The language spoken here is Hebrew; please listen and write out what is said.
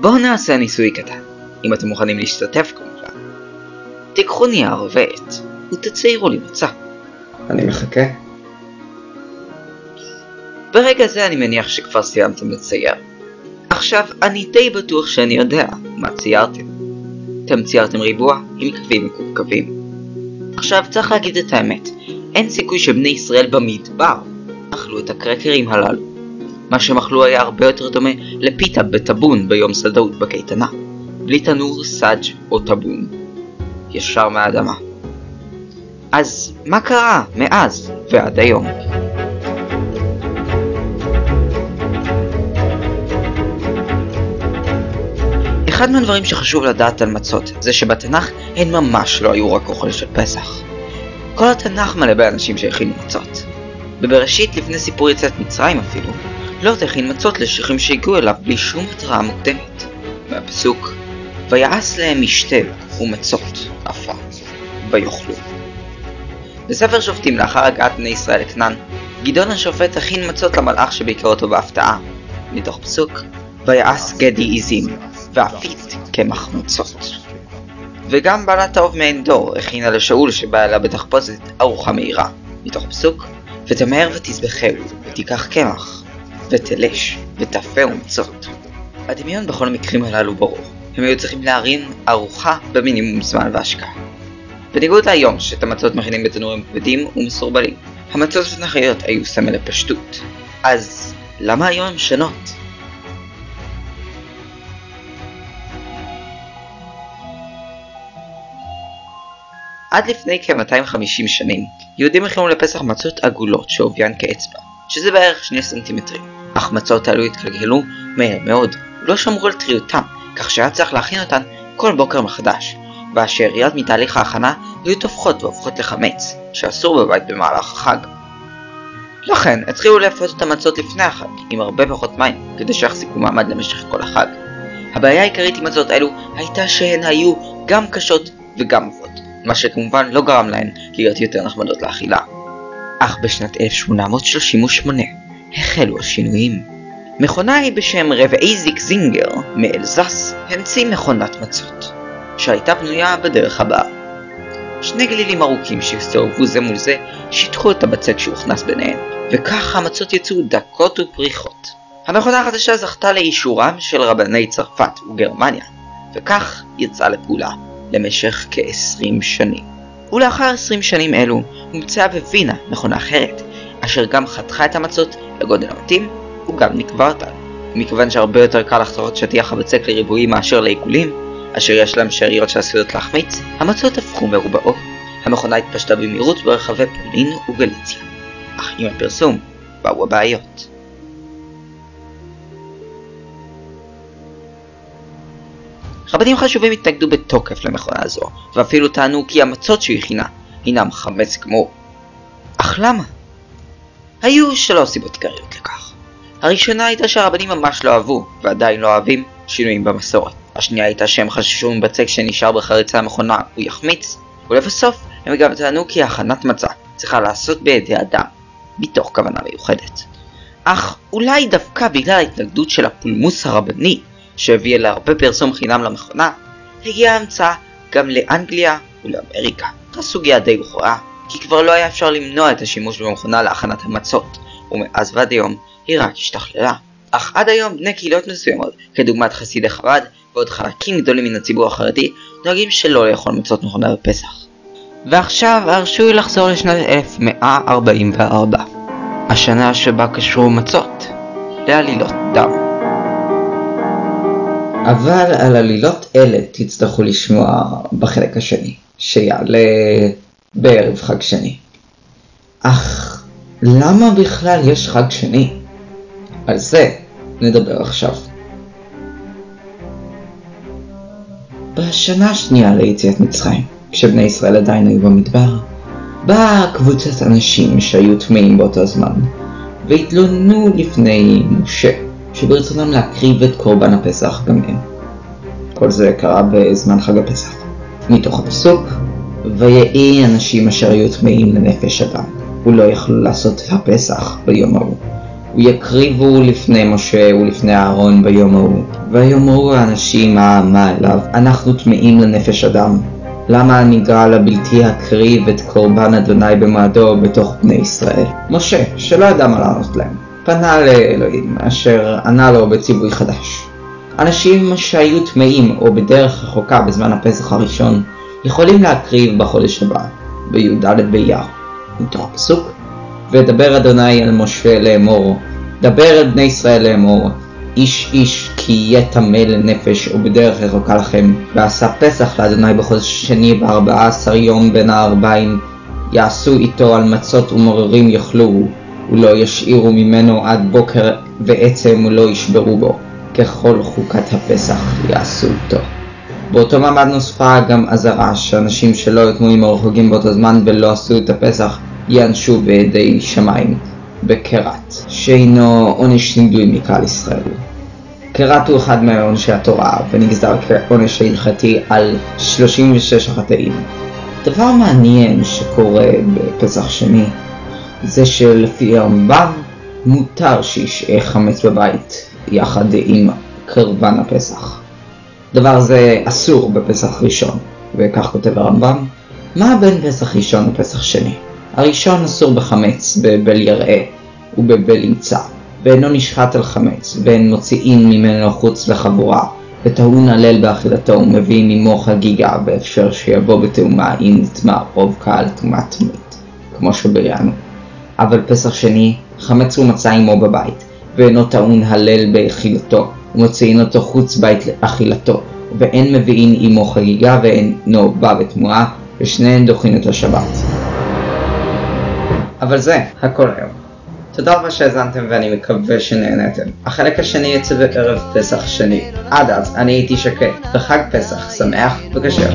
בואו נעשה ניסוי קטן, אם אתם מוכנים להשתתף כמובן. תיקחו נייר ועט ותציירו לי מצע. אני מחכה. ברגע זה אני מניח שכבר סיימתם לצייר. עכשיו, אני די בטוח שאני יודע מה ציירתם. אתם ציירתם ריבוע עם קווים מקווקווים. עכשיו, צריך להגיד את האמת, אין סיכוי שבני ישראל במדבר אכלו את הקרקרים הללו. מה שהם אכלו היה הרבה יותר דומה לפיתה בטאבון ביום סדנאות בקייטנה. בלי תנור, סאג' או טאבון. ישר מהאדמה. אז מה קרה מאז ועד היום? אחד מהדברים שחשוב לדעת על מצות זה שבתנ"ך הן ממש לא היו רק אוכל של פסח. כל התנ"ך מלא באנשים שהכינו מצות. בבראשית, לפני סיפור יציאת מצרים אפילו, לוט הכין מצות לשליחים שהגיעו אליו בלי שום התראה מוקדמת. מהפסוק ויעש להם משתה ומצות עפה, ויאכלו. בספר שופטים לאחר הגעת בני ישראל לכנען, גדעון השופט הכין מצות למלאך שביקר אותו בהפתעה, מתוך פסוק ויעש גדי עזים, ואפית קמח מצות. וגם בעלת האוב מעין דור הכינה לשאול שבא אליה בתחפושת ארוחה מהירה, מתוך פסוק ותמהר ותזבחהו, ותיקח קמח, ותלש, ותפה ומצות. הדמיון בכל המקרים הללו ברור. הם היו צריכים להרים ארוחה במינימום זמן והשקעה. בניגוד להיום, שאת המצות מכינים בתנורים כבדים ומסורבלים. המצות התנחיות היו סמל לפשטות. אז למה היום הם שונות? עד לפני כ-250 שנים, יהודים הכינו לפסח מצות עגולות שעוביין כאצבע, שזה בערך 2 סנטימטרים. אך מצות האלו התגלגלו מהר מאוד, ולא שמרו על טריותם, כך שהיה צריך להכין אותן כל בוקר מחדש, והשאריות מתהליך ההכנה היו טופחות והופכות לחמץ, שאסור בבית במהלך החג. לכן התחילו לאפות את המצות לפני החג, עם הרבה פחות מים, כדי שיחזיקו מעמד למשך כל החג. הבעיה העיקרית עם מצות אלו הייתה שהן היו גם קשות וגם עבות, מה שכמובן לא גרם להן להיות יותר נחמדות לאכילה. אך בשנת 1838 החלו השינויים. מכונאי בשם רבעי זיק זינגר מאלזס המציא מכונת מצות, שהייתה בנויה בדרך הבאה. שני גלילים ארוכים שהסתובבו זה מול זה שיטחו את הבצק שהוכנס ביניהם, וכך המצות יצאו דקות ופריחות. המכונה החדשה זכתה לאישורם של רבני צרפת וגרמניה, וכך יצאה לפעולה למשך כ-20 שנים. ולאחר 20 שנים אלו הומצאה בווינה מכונה אחרת, אשר גם חתכה את המצות לגודל המתאים וגם נקבע אותן. מכיוון שהרבה יותר קל לחתוך את שטיח הבצק לריבועים מאשר לעיגולים, אשר יש להם שאריות שעשויות להחמיץ, המצות הפכו מרובעות. המכונה התפשטה במהירות ברחבי פולין וגליציה. אך עם הפרסום באו הבעיות. רבנים חשובים התנגדו בתוקף למכונה הזו, ואפילו טענו כי המצות שהיא הכינה הינם חמץ גמור. אך למה? היו שלוש סיבות עיקריות לכך. הראשונה הייתה שהרבנים ממש לא אהבו, ועדיין לא אוהבים, שינויים במסורת. השנייה הייתה שהם חששו מבצק שנשאר בחריצה המכונה הוא יחמיץ, ולבסוף הם גם טענו כי הכנת מצה צריכה לעשות בידי אדם, מתוך כוונה מיוחדת. אך אולי דווקא בגלל ההתנגדות של הפולמוס הרבני, שהביא להרבה פרסום חינם למכונה, הגיעה ההמצאה גם לאנגליה ולאמריקה. הסוגיה די הוכרעה, כי כבר לא היה אפשר למנוע את השימוש במכונה להכנת המצות, ומאז ועד היום היא רק השתכללה. אך עד היום בני קהילות מסוימות, כדוגמת חסידי חב"ד ועוד חלקים גדולים מן הציבור החרדי, נוהגים שלא לאכול מצות מכונה בפסח. ועכשיו הרשו לי לחזור לשנת 1144, השנה שבה קשרו מצות לעלילות דם. אבל על עלילות אלה תצטרכו לשמוע בחלק השני, שיעלה בערב חג שני. אך למה בכלל יש חג שני? על זה נדבר עכשיו. בשנה השנייה ליציאת מצרים, כשבני ישראל עדיין היו במדבר, באה קבוצת אנשים שהיו טמאים באותו זמן, והתלוננו לפני משה, שברצונם להקריב את קורבן הפסח גם הם. כל זה קרה בזמן חג הפסח. מתוך הפסוק, ויהי אנשים אשר היו טמאים לנפש אדם, ולא יכלו לעשות הפסח ביום ההוא, ויקריבו לפני משה ולפני אהרון ביום ההוא. ויאמרו האנשים העמה אליו, אנחנו טמאים לנפש אדם. למה נגרע לבלתי הקריב את קורבן אדוני במועדו בתוך בני ישראל? משה, שלא ידע מה לענות להם, פנה לאלוהים, אשר ענה לו בציווי חדש. אנשים שהיו טמאים או בדרך רחוקה בזמן הפסח הראשון, יכולים להקריב בחודש הבא, בי"ד באייר, מתוך הפסוק, ודבר אדוני אל משה לאמור, דבר אל בני ישראל לאמור, איש איש כי יהיה טמא לנפש ובדרך רחוקה לכם, ועשה פסח לאדוני בחודש שני בארבעה עשר יום בין הארבעים, יעשו איתו על מצות ומוררים יאכלו, ולא ישאירו ממנו עד בוקר ועצם ולא ישברו בו, ככל חוקת הפסח יעשו איתו. באותו מעמד נוספה גם אזהרה שאנשים שלא היו תמוהים או רחוקים באותו זמן ולא עשו את הפסח ייענשו בידי שמיים בקרת, שהינו עונש נדוי מקהל ישראל. קרת הוא אחד מעונשי התורה ונגזר כעונש ההלכתי על 36 החטאים. דבר מעניין שקורה בפסח שני זה שלפי הרמב"ם מותר שישעה חמץ בבית יחד עם קרבן הפסח. דבר זה אסור בפסח ראשון, וכך כותב הרמב"ם. מה בין פסח ראשון לפסח שני? הראשון אסור בחמץ בבל יראה ובבל ימצא, ואינו נשחט על חמץ, ואין מוציאים ממנו חוץ לחבורה, וטעון הלל באכילתו ומביאים עמו חגיגה, ואפשר שיבוא בתאומה אם נטמע רוב קהל טומאת מת, כמו שבריאנו. אבל פסח שני, חמץ הוא מצא עמו בבית, ואינו טעון הלל באכילתו, ומוציאין אותו חוץ בית לאכילתו, ואין מביאין עמו חגיגה ואינו בא בתמורה, ושניהם דוחין את השבת. אבל זה הכל היום. תודה רבה שהאזנתם ואני מקווה שנהנתם. החלק השני יצא בערב פסח שני. עד אז, אני הייתי שקט, וחג פסח שמח וכשר.